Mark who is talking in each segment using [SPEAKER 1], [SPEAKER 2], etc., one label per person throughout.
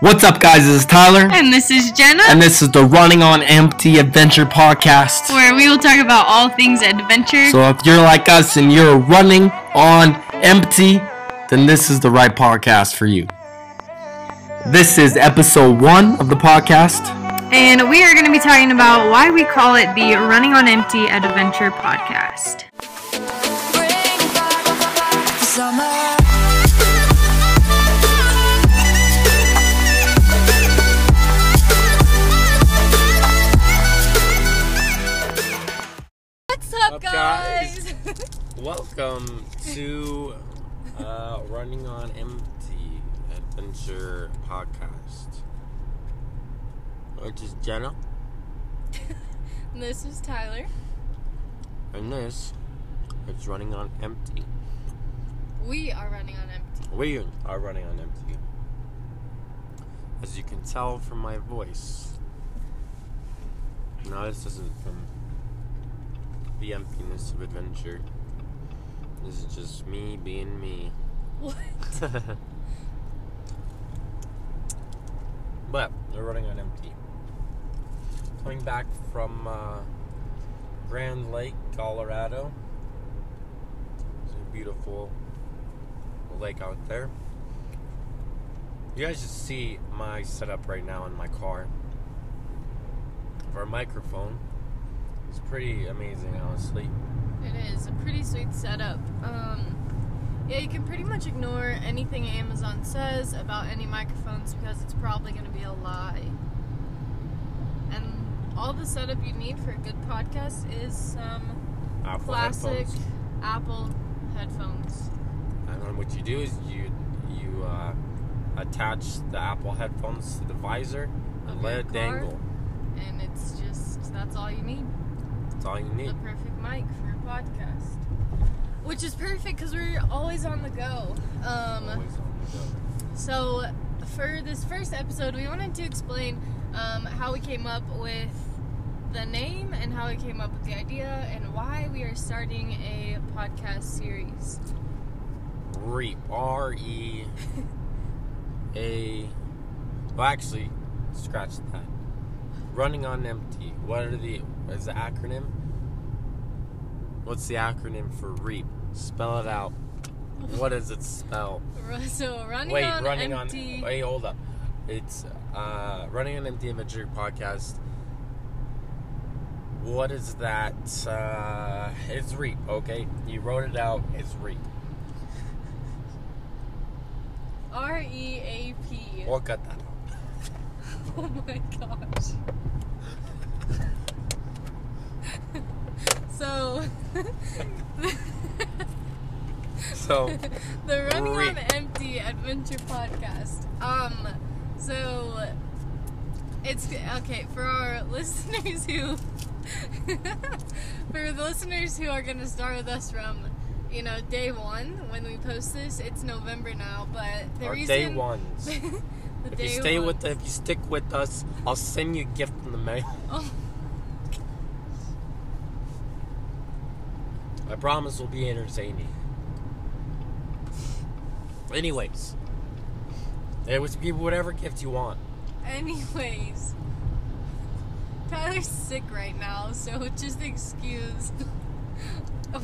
[SPEAKER 1] What's up, guys? This is Tyler,
[SPEAKER 2] And this is Jenna,
[SPEAKER 1] and this is the Running on Empty Adventure Podcast.
[SPEAKER 2] where we will talk about all things adventure.
[SPEAKER 1] So, if you're like us and you're running on empty, then this is the right podcast for you. This is episode one of the podcast.
[SPEAKER 2] and we are going to be talking about why we call it the Running on Empty Adventure Podcast. Up,
[SPEAKER 1] Up, guys? Welcome to uh, Running on Empty Adventure Podcast. Which is Jenna,
[SPEAKER 2] this is Tyler.
[SPEAKER 1] and this is Running on Empty.
[SPEAKER 2] We are running on empty.
[SPEAKER 1] We are running on empty. As you can tell from my voice. No, this isn't from the emptiness of adventure. This is just me being me.
[SPEAKER 2] What?
[SPEAKER 1] but we're running on empty. Coming back from uh, Grand Lake, Colorado. It's a beautiful lake out there. You guys just see my setup right now in my car. For a microphone. It's pretty amazing, honestly.
[SPEAKER 2] It is a pretty sweet setup. Um, yeah, you can pretty much ignore anything Amazon says about any microphones because it's probably going to be a lie. And all the setup you need for a good podcast is some
[SPEAKER 1] Apple
[SPEAKER 2] classic
[SPEAKER 1] headphones.
[SPEAKER 2] Apple headphones.
[SPEAKER 1] And then what you do is you you uh, attach the Apple headphones to the visor and let it
[SPEAKER 2] car?
[SPEAKER 1] dangle.
[SPEAKER 2] And it's just, that's all you need.
[SPEAKER 1] All you need.
[SPEAKER 2] The perfect mic for a podcast. Which is perfect because we're always on the go. Um,
[SPEAKER 1] Always on the go.
[SPEAKER 2] So, for this first episode, we wanted to explain um, how we came up with the name and how we came up with the idea and why we are starting a podcast series.
[SPEAKER 1] Reap. R E A. Well, actually, scratch that. Running on empty. What are the? Is the acronym? What's the acronym for reap? Spell it out. What does it spell?
[SPEAKER 2] So, running
[SPEAKER 1] Wait,
[SPEAKER 2] on
[SPEAKER 1] running
[SPEAKER 2] empty.
[SPEAKER 1] on. Wait, hold up. It's uh, running on empty adventure podcast. What is that? Uh, it's reap. Okay, you wrote it out. It's reap.
[SPEAKER 2] R E A P. Oh my gosh. so,
[SPEAKER 1] So,
[SPEAKER 2] the Running on Empty Adventure Podcast. Um, so it's okay for our listeners who, for the listeners who are gonna start with us from, you know, day one when we post this. It's November now, but the
[SPEAKER 1] our
[SPEAKER 2] reason
[SPEAKER 1] day ones. If
[SPEAKER 2] day
[SPEAKER 1] you stay
[SPEAKER 2] ones-
[SPEAKER 1] with, if you stick with us, I'll send you a gift in the mail.
[SPEAKER 2] Oh,
[SPEAKER 1] I promise we'll be entertaining. Anyways, it was be whatever gift you want.
[SPEAKER 2] anyways, Tyler's sick right now, so just excuse.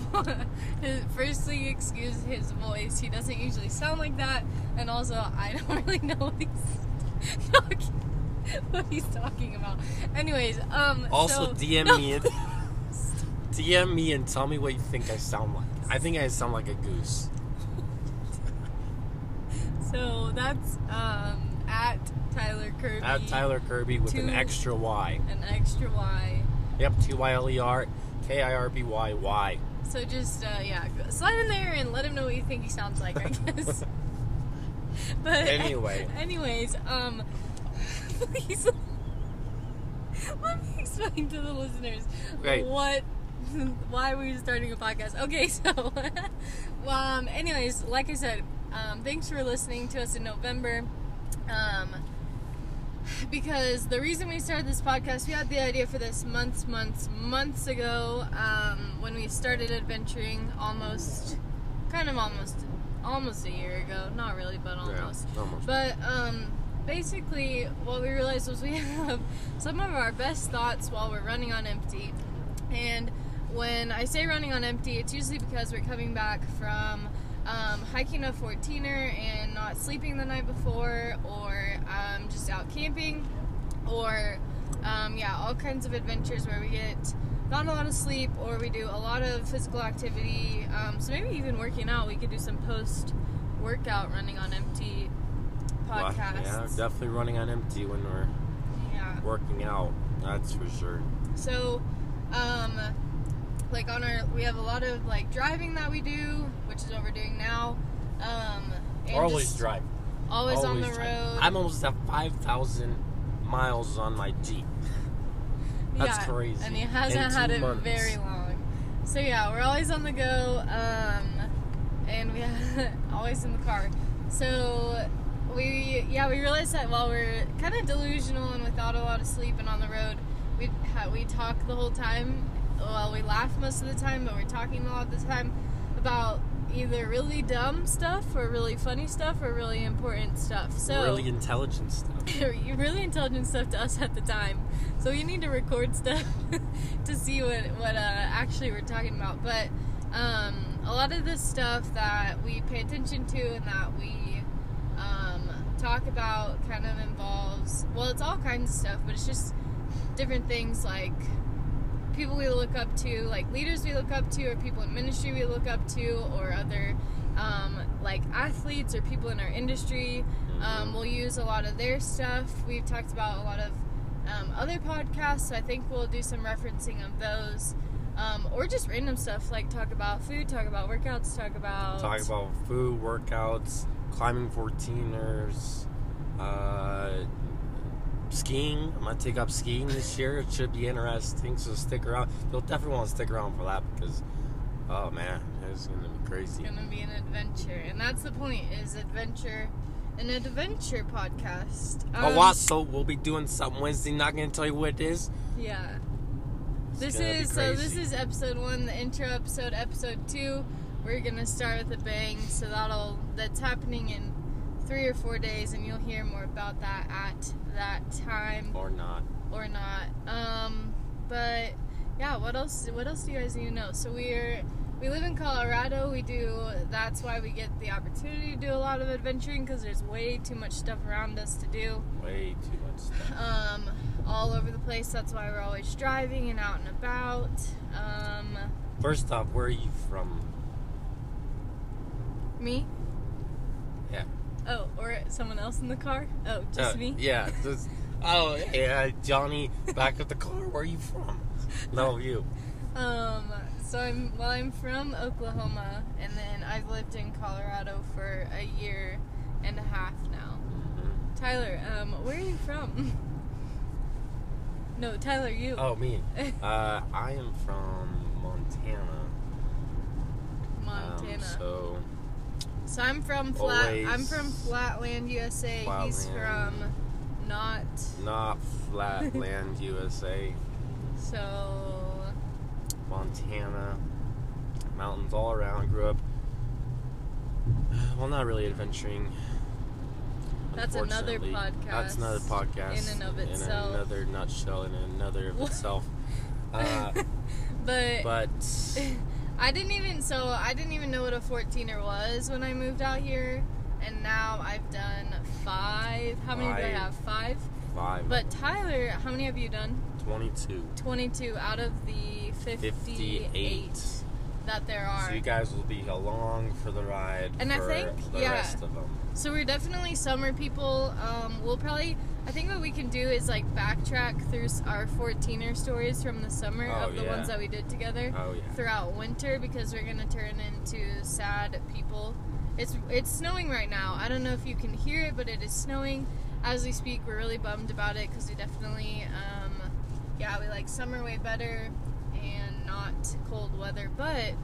[SPEAKER 2] firstly, excuse his voice. He doesn't usually sound like that, and also I don't really know what he's talking, what he's talking about. Anyways, um.
[SPEAKER 1] Also,
[SPEAKER 2] so-
[SPEAKER 1] DM
[SPEAKER 2] no.
[SPEAKER 1] me DM me and tell me what you think I sound like. I think I sound like a goose.
[SPEAKER 2] So that's um at Tyler Kirby.
[SPEAKER 1] At Tyler Kirby with an extra Y.
[SPEAKER 2] An extra Y.
[SPEAKER 1] Yep, T Y L E R K I R B Y Y.
[SPEAKER 2] So just uh, yeah, slide in there and let him know what you think he sounds like. I guess. but
[SPEAKER 1] Anyway.
[SPEAKER 2] anyways, um, please let me explain to the listeners what why we're starting a podcast. Okay, so um, anyways, like I said, um, thanks for listening to us in November. Um, because the reason we started this podcast, we had the idea for this months, months, months ago um, when we started adventuring almost, kind of almost, almost a year ago. Not really, but almost.
[SPEAKER 1] Yeah, almost.
[SPEAKER 2] But um, basically, what we realized was we have some of our best thoughts while we're running on empty. And when I say running on empty, it's usually because we're coming back from um, hiking a 14er and not sleeping the night before, or um, just out camping, or um, yeah, all kinds of adventures where we get not a lot of sleep or we do a lot of physical activity. Um, so maybe even working out, we could do some post workout running on empty
[SPEAKER 1] Well,
[SPEAKER 2] podcasts.
[SPEAKER 1] yeah, definitely running on empty when we're
[SPEAKER 2] Yeah.
[SPEAKER 1] working out. That's for sure.
[SPEAKER 2] So, um, like on our, we have a lot of like driving that we do, which is what we're doing now. Um,
[SPEAKER 1] always drive.
[SPEAKER 2] Always, on the
[SPEAKER 1] drive.
[SPEAKER 2] road.
[SPEAKER 1] I'm almost at 5,000 miles on my Jeep. That's
[SPEAKER 2] yeah,
[SPEAKER 1] crazy.
[SPEAKER 2] And he hasn't had it
[SPEAKER 1] months.
[SPEAKER 2] very long. So yeah, we're always on the go, um, and we have, always in the car. So we yeah we realized that while we're kind of delusional and without a lot of sleep and on the road, we we talk the whole time. Well, we laugh most of the time, but we're talking a lot of the time about either really dumb stuff or really funny stuff or really important stuff. So
[SPEAKER 1] really intelligent stuff.
[SPEAKER 2] really intelligent stuff to us at the time. So we need to record stuff to see what what uh, actually we're talking about. But um, a lot of the stuff that we pay attention to and that we um, talk about kind of involves well, it's all kinds of stuff, but it's just different things like people we look up to, like leaders we look up to, or people in ministry we look up to, or other um, like athletes or people in our industry. Um, we'll use a lot of their stuff. We've talked about a lot of um, other podcasts, so I think we'll do some referencing of those. Um, or just random stuff like talk about food, talk about workouts, talk about
[SPEAKER 1] Talk about food, workouts, climbing 14ers, uh, skiing. I'm gonna take up skiing this year. It should be interesting. So stick around. You'll definitely want to stick around for that because, oh man, it's gonna be crazy.
[SPEAKER 2] It's gonna be an adventure, and that's the point. Is adventure, an adventure podcast.
[SPEAKER 1] oh,
[SPEAKER 2] Um,
[SPEAKER 1] also, we'll be doing something Wednesday. Not gonna tell you what it is.
[SPEAKER 2] Yeah.
[SPEAKER 1] It's
[SPEAKER 2] This is so. This is episode one, the intro episode. Episode two, we're gonna start with a bang. So that'll that's happening in three or four days, and you'll hear more about that at that time
[SPEAKER 1] or not.
[SPEAKER 2] or not. Um, but yeah, what else? What else do you guys need to know? So we're we live in Colorado. We do. That's why we get the opportunity to do a lot of adventuring because there's way too much stuff around us to do
[SPEAKER 1] Way too much stuff.
[SPEAKER 2] um, all over the place. That's why we're always driving and out and about. Um,
[SPEAKER 1] First off, where are you from?
[SPEAKER 2] me? Oh, or someone else in the car? Oh, just
[SPEAKER 1] Uh,
[SPEAKER 2] me?
[SPEAKER 1] Yeah. just- oh, yeah, Johnny, back at the car. Where are you from? No, you.
[SPEAKER 2] Um, so I'm well, I'm from Oklahoma, and then I've lived in Colorado for a year and a half now.
[SPEAKER 1] Mhm.
[SPEAKER 2] Tyler, um, where are you from? no, Tyler, you.
[SPEAKER 1] Oh, me. Uh, I am from Montana.
[SPEAKER 2] Montana.
[SPEAKER 1] Um, so
[SPEAKER 2] So I'm from Flat.
[SPEAKER 1] Always
[SPEAKER 2] I'm from Flatland, USA. He's from not.
[SPEAKER 1] not Flatland, USA,
[SPEAKER 2] So
[SPEAKER 1] Montana, mountains all around. Grew up. Well, not really adventuring.
[SPEAKER 2] That's another
[SPEAKER 1] podcast. That's another
[SPEAKER 2] podcast
[SPEAKER 1] podcast
[SPEAKER 2] in and of itself.
[SPEAKER 1] In another nutshell, in another of itself. Uh,
[SPEAKER 2] but,
[SPEAKER 1] but
[SPEAKER 2] I didn't even. So I didn't even know what a 14er was when I moved out here, and now I've done five. How many do I have? Five.
[SPEAKER 1] five,
[SPEAKER 2] But Tyler, how many have you done?
[SPEAKER 1] 22,
[SPEAKER 2] 22 out of the 58,
[SPEAKER 1] 58.
[SPEAKER 2] that there are.
[SPEAKER 1] So you guys will be along for the ride
[SPEAKER 2] And I think-
[SPEAKER 1] the
[SPEAKER 2] yeah.
[SPEAKER 1] Rest of them.
[SPEAKER 2] So we're definitely summer people. Um, we'll probably, I think what we can do is like backtrack through our 14er stories from the summer
[SPEAKER 1] Oh,
[SPEAKER 2] of the
[SPEAKER 1] yeah.
[SPEAKER 2] ones that we did together
[SPEAKER 1] Oh yeah.
[SPEAKER 2] throughout winter because we're gonna turn into sad people. It's it's snowing right now. I don't know if you can hear it, but it is snowing as we speak. We're really bummed about it because we definitely, um, yeah, we like summer way better and not cold weather. But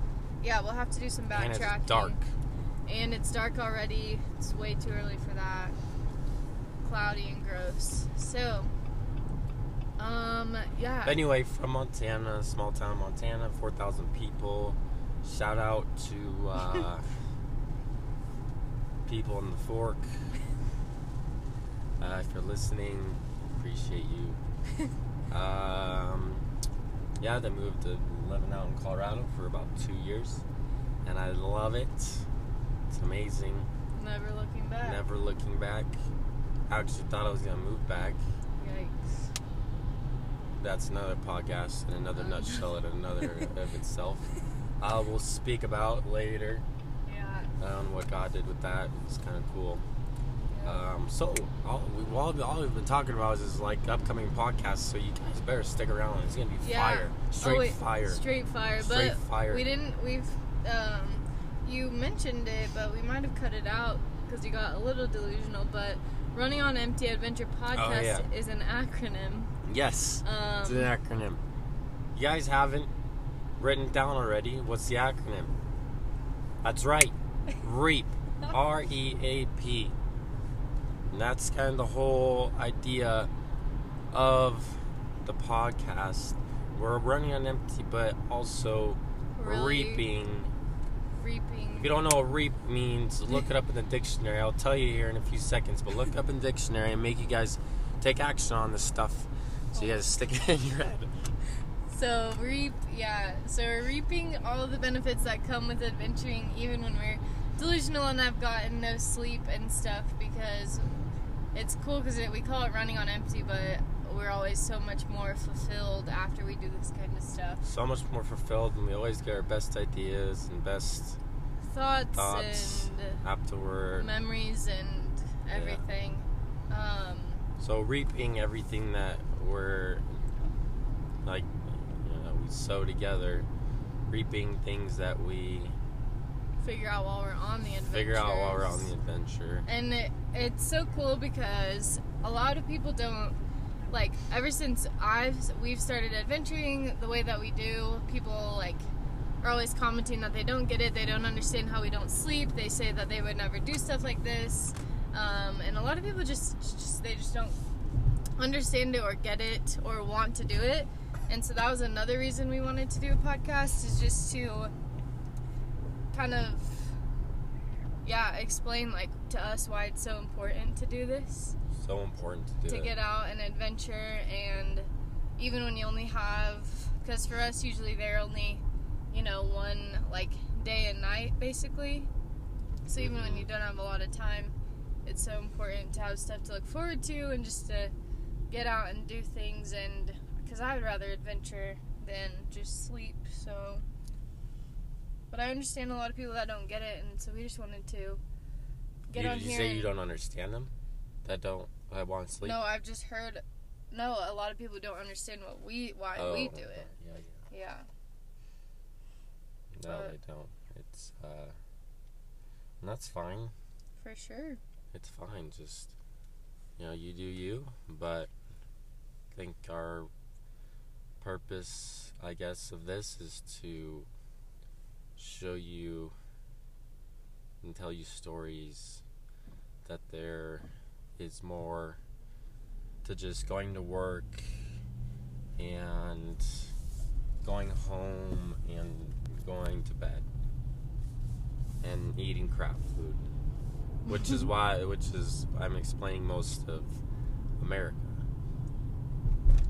[SPEAKER 2] yeah, we'll have to do some
[SPEAKER 1] And
[SPEAKER 2] backtracking
[SPEAKER 1] it's dark.
[SPEAKER 2] And it's dark already. It's way too early for that. Cloudy and gross. So, um, yeah.
[SPEAKER 1] But anyway, from Montana, small town Montana, 4,000 people. Shout out to uh, people in the Fork. Uh, if you're listening. Appreciate you. um, yeah, they moved to living out in Colorado for about two years, and I love it. It's amazing.
[SPEAKER 2] Never looking back.
[SPEAKER 1] Never looking back. I actually thought I was gonna move back.
[SPEAKER 2] Yikes.
[SPEAKER 1] That's another podcast in another
[SPEAKER 2] Um.
[SPEAKER 1] nutshell in another of itself. I will speak about later
[SPEAKER 2] Yeah.
[SPEAKER 1] on what God did with that. It's kind of cool.
[SPEAKER 2] yeah.
[SPEAKER 1] Um, so all, we, all, all we've been talking about is, is like upcoming podcasts. So you guys better stick around. It's gonna be
[SPEAKER 2] Yeah.
[SPEAKER 1] fire, straight
[SPEAKER 2] Oh, wait,
[SPEAKER 1] fire.
[SPEAKER 2] Straight fire.
[SPEAKER 1] Straight
[SPEAKER 2] but
[SPEAKER 1] fire.
[SPEAKER 2] we didn't. We've. Um, you mentioned it, but we might have cut it out because you got a little delusional. But running on empty adventure podcast
[SPEAKER 1] Oh, yeah.
[SPEAKER 2] is an acronym.
[SPEAKER 1] Yes,
[SPEAKER 2] Um,
[SPEAKER 1] it's an acronym. You guys haven't written it down already. What's the acronym? That's right, REAP. R E A P. And that's kind of the whole idea of the podcast. We're running on empty, but also
[SPEAKER 2] Really
[SPEAKER 1] reaping.
[SPEAKER 2] Reaping.
[SPEAKER 1] If you don't know what reap means, look it up in the dictionary. I'll tell you here in a few seconds, but look up in the dictionary and make you guys take action on this stuff. So you guys stick it in your head.
[SPEAKER 2] So reap, yeah. So we're reaping all the benefits that come with adventuring, even when we're delusional and I've gotten no sleep and stuff. Because it's cool because it, we call it running on empty, but we're always so much more fulfilled after we do this kind of stuff.
[SPEAKER 1] So much more fulfilled, and we always get our best ideas and best
[SPEAKER 2] Thoughts,
[SPEAKER 1] thoughts afterward.
[SPEAKER 2] memories and everything. Um,
[SPEAKER 1] So reaping everything that we're like, you know, we sow together, reaping things that we
[SPEAKER 2] figure out while we're on the adventure.
[SPEAKER 1] figure out while we're on the adventure.
[SPEAKER 2] And it, it's so cool because a lot of people don't like ever since I've we've started adventuring the way that we do, people like are always commenting that they don't get it, they don't understand how we don't sleep. They say that they would never do stuff like this. Um, and a lot of people just, just they just don't understand it or get it or want to do it. And so that was another reason we wanted to do a podcast is just to kind of yeah, explain like to us why it's so important to do this.
[SPEAKER 1] So important to do
[SPEAKER 2] To
[SPEAKER 1] it.
[SPEAKER 2] get out and adventure and even when you only have because for us usually they're only, you know, one like day and night basically. So even when mm-hmm. you don't have a lot of time, it's so important to have stuff to look forward to and just to get out and do things and because I would rather adventure than just sleep. So but I understand a lot of people that don't get it, and so we just wanted to get
[SPEAKER 1] you,
[SPEAKER 2] on
[SPEAKER 1] did you
[SPEAKER 2] here.
[SPEAKER 1] say
[SPEAKER 2] and-
[SPEAKER 1] you don't understand them? That don't that want to sleep?
[SPEAKER 2] No, I've just heard. No, a lot of people don't understand what we why
[SPEAKER 1] oh,
[SPEAKER 2] we do it.
[SPEAKER 1] Yeah, yeah.
[SPEAKER 2] Yeah,
[SPEAKER 1] No,
[SPEAKER 2] But-
[SPEAKER 1] they don't. It's uh, and that's fine.
[SPEAKER 2] for sure.
[SPEAKER 1] It's fine. Just you know, you do you. But I think our purpose, I guess, of this is to show you and tell you stories that there is more to just going to work and going home and going to bed and eating crap food which is why which is i'm explaining most of america.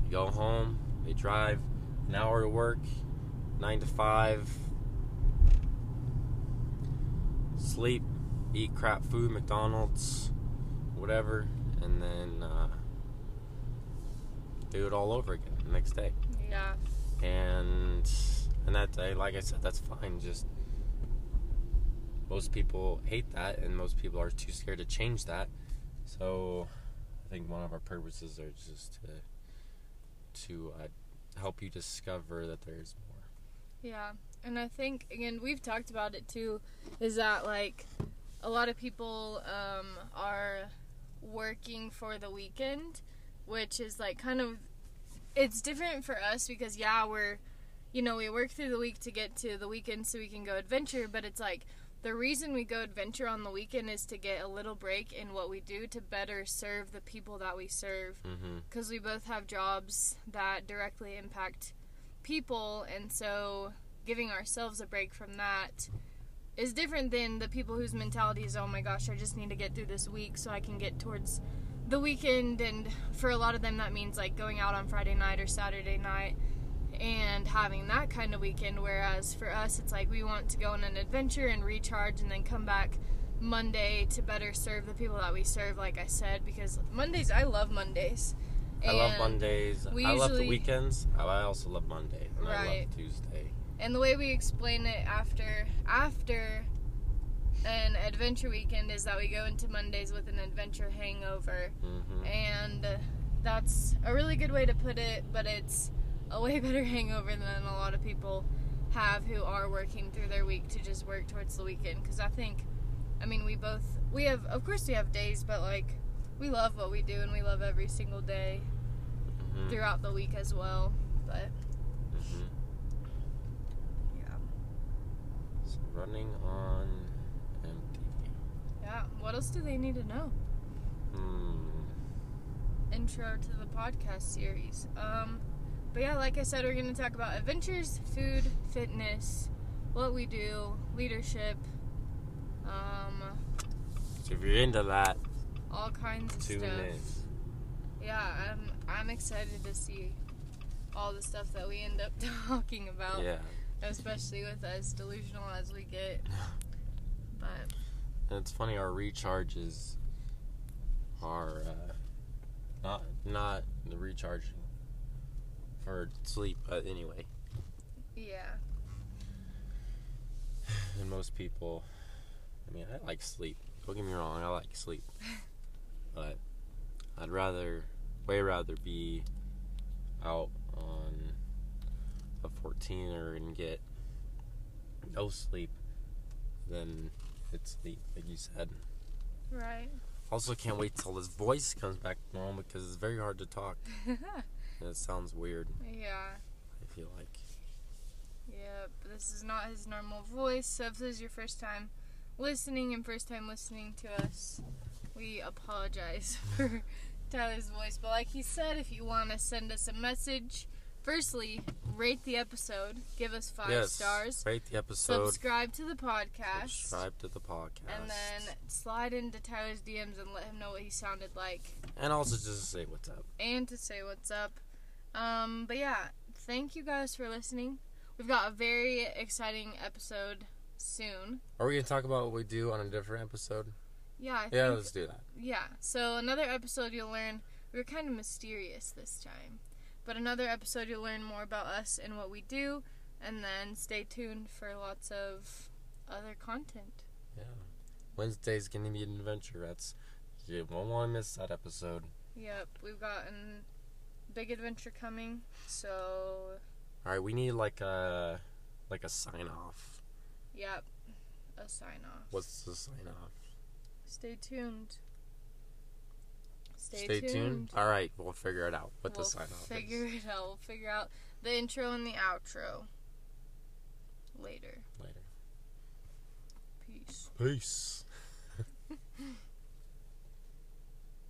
[SPEAKER 1] You go home they drive an hour to work nine to five sleep eat crap food mcdonald's whatever and then uh, do it all over again the next day
[SPEAKER 2] Yeah,
[SPEAKER 1] and and that day, like I said, that's fine. Just most people hate that, and most people are too scared to change that. So I think one of our purposes are just to to uh, help you discover that there's more.
[SPEAKER 2] yeah, and I think again we've talked about it too. Is that like a lot of people um, are working for the weekend, which is like kind of it's different for us because yeah we're you know we work through the week to get to the weekend so we can go adventure but it's like the reason we go adventure on the weekend is to get a little break in what we do to better serve the people that we serve
[SPEAKER 1] Mm-hmm.
[SPEAKER 2] because we both have jobs that directly impact people and so giving ourselves a break from that is different than the people whose mentality is oh my gosh i just need to get through this week so i can get towards the weekend, and for a lot of them, that means like going out on Friday night or Saturday night and having that kind of weekend. Whereas for us, it's like we want to go on an adventure and recharge and then come back Monday to better serve the people that we serve, like I said, because Mondays, I love Mondays.
[SPEAKER 1] I love Mondays. I love the weekends. I I also love Monday. And I
[SPEAKER 2] Right.
[SPEAKER 1] love Tuesday.
[SPEAKER 2] And the way we explain it after after an adventure weekend is that we go into Mondays with an adventure hangover.
[SPEAKER 1] hmm
[SPEAKER 2] And that's a really good way to put it, but it's a way better hangover than a lot of people have who are working through their week to just work towards the weekend. Because I think, I mean, we both, we have, of course, we have days, but like, we love what we do and we love every single day
[SPEAKER 1] hmm
[SPEAKER 2] throughout the week as well. But
[SPEAKER 1] hmm
[SPEAKER 2] yeah.
[SPEAKER 1] So running on empty.
[SPEAKER 2] Yeah. What else do they need to know?
[SPEAKER 1] Hmm.
[SPEAKER 2] Intro to the podcast series. Um, but yeah, like I said, we're going to talk about adventures, food, fitness, what we do, leadership, um,
[SPEAKER 1] So if you're into that,
[SPEAKER 2] all kinds of
[SPEAKER 1] tune
[SPEAKER 2] stuff.
[SPEAKER 1] in.
[SPEAKER 2] Yeah, I'm I'm excited to see all the stuff that we end up talking about,
[SPEAKER 1] Yeah.
[SPEAKER 2] Especially with as delusional as we get. But
[SPEAKER 1] And it's funny, our recharges are uh, not not the recharging for sleep, but anyway.
[SPEAKER 2] yeah,
[SPEAKER 1] And most people, I mean, I like sleep. Don't get me wrong, I like sleep. But I'd rather, way rather be out on a 14er and get no sleep then it's the like you said.
[SPEAKER 2] right.
[SPEAKER 1] Also, can't wait till his voice comes back normal because it's very hard to talk. And it sounds weird,
[SPEAKER 2] yeah.
[SPEAKER 1] I feel like.
[SPEAKER 2] Yep, this is not his normal voice. So if this is your first time listening and first time listening to us, we apologize for Tyler's voice. But like he said, if you want to send us a message, firstly, rate the episode, give us five
[SPEAKER 1] yes,
[SPEAKER 2] stars,
[SPEAKER 1] Rate the episode.
[SPEAKER 2] subscribe to the podcast,
[SPEAKER 1] Subscribe to the podcast.
[SPEAKER 2] and then slide into Tyler's DMs and let him know what he sounded like
[SPEAKER 1] And also just to say what's up.
[SPEAKER 2] and to say what's up. Um, but yeah, thank you guys for listening. We've got a very exciting episode soon.
[SPEAKER 1] Are we gonna talk about what we do on a different episode?
[SPEAKER 2] Yeah, I
[SPEAKER 1] Yeah,
[SPEAKER 2] think,
[SPEAKER 1] let's do that.
[SPEAKER 2] yeah. So another episode you'll learn we were kind of mysterious this time, but another episode you'll learn more about us and what we do, and then stay tuned for lots of other content.
[SPEAKER 1] Yeah. Wednesday's gonna be an adventure. That's you won't want to miss that episode.
[SPEAKER 2] Yep, we've got a big adventure coming. So
[SPEAKER 1] All right, we need like a like a sign off.
[SPEAKER 2] yep, a sign off.
[SPEAKER 1] What's the sign off?
[SPEAKER 2] Stay tuned. Stay,
[SPEAKER 1] Stay
[SPEAKER 2] tuned.
[SPEAKER 1] tuned. All right, we'll figure it out. What
[SPEAKER 2] we'll
[SPEAKER 1] the sign off is.
[SPEAKER 2] We'll figure
[SPEAKER 1] is
[SPEAKER 2] it out. We'll figure out the intro and the outro later.
[SPEAKER 1] later.
[SPEAKER 2] Peace.
[SPEAKER 1] Peace.